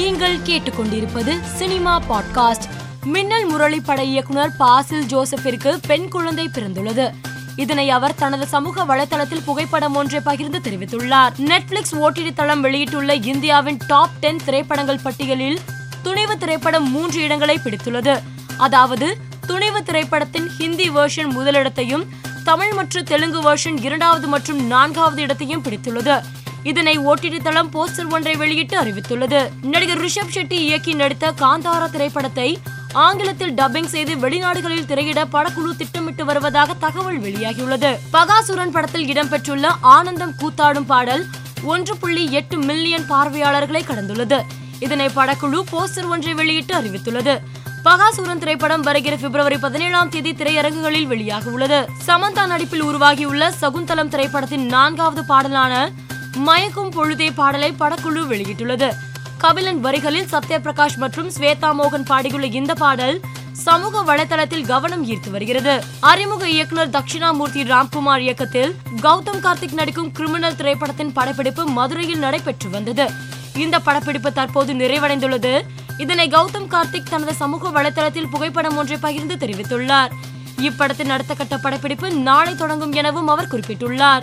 நீங்கள் கேட்டுக்கொண்டிருப்பது cinema podcast. மின்னல் முரளி பட இயக்குனர் பாசில் ஜோசப்பிற்கு பெண் குழந்தை பிறந்துள்ளது. இதனை அவர் தனது சமூக வலைதளத்தில் புகைப்படம் ஒன்றை பகிர்ந்து தெரிவித்துள்ளார். நெட்ஃபிளிக்ஸ் ஓடிடி தளம் வெளியிட்டுள்ள இந்தியாவின் டாப் டென் திரைப்படங்கள் பட்டியலில் துணிவு திரைப்படம் மூன்று இடங்களை பிடித்துள்ளது. அதாவது துணிவு திரைப்படத்தின் ஹிந்தி வேர்ஷன் முதலிடத்தையும் தமிழ் மற்றும் தெலுங்கு வேர்ஷன் இரண்டாவது மற்றும் நான்காவது இடத்தையும் பிடித்துள்ளது. இதனை ஓட்டிட்டு தளம் போஸ்டர் ஒன்றை வெளியிட்டு அறிவித்துள்ளது. நடிகர் ரிஷப் ஷெட்டி இயக்கி நடித்த காந்தாரா திரைப்படத்தை ஆங்கிலத்தில் டப்பிங் செய்து வெளிநாடுகளில் திரையிட படக்குழு திட்டமிட்டு வருவதாக தகவல் வெளியாகியுள்ளது. பகாசுரன் படத்தில் இடம்பெற்றுள்ள ஆனந்தம் கூத்தாடும் பாடல் ஒன்று புள்ளி எட்டு மில்லியன் பார்வையாளர்களை கடந்துள்ளது. இதனை படக்குழு போஸ்டர் ஒன்றை வெளியிட்டு அறிவித்துள்ளது. பகாசூரன் திரைப்படம் வருகிற பிப்ரவரி பதினேழாம் தேதி திரையரங்குகளில் வெளியாக உள்ளது சமந்தா நடிப்பில் உருவாகியுள்ள சகுந்தலம் திரைப்படத்தின் நான்காவது பாடலான மயக்கும் பொழுதே பாடலை படக்குழு வெளியிட்டுள்ளது. கபிலன் வரிகளில் சத்யபிரகாஷ் மற்றும் ஸ்வேதா மோகன் பாடியுள்ள இந்த பாடல் சமூக வலைதளத்தில் கவனம் ஈர்த்து வருகிறது. அறிமுக இயக்குனர் தட்சிணாமூர்த்தி ராம்குமார் இயக்கத்தில் கௌதம் கார்த்திக் நடிக்கும் கிரிமினல் திரைப்படத்தின் படப்பிடிப்பு மதுரையில் நடைபெற்று வந்தது. இந்த படப்பிடிப்பு தற்போது நிறைவடைந்துள்ளது. இதனை கௌதம் கார்த்திக் தனது சமூக வலைதளத்தில் புகைப்படம் ஒன்றை பகிர்ந்து தெரிவித்துள்ளார். இப்படத்தின் அடுத்த கட்ட படப்பிடிப்பு நாளை தொடங்கும் எனவும் அவர் குறிப்பிட்டுள்ளார்.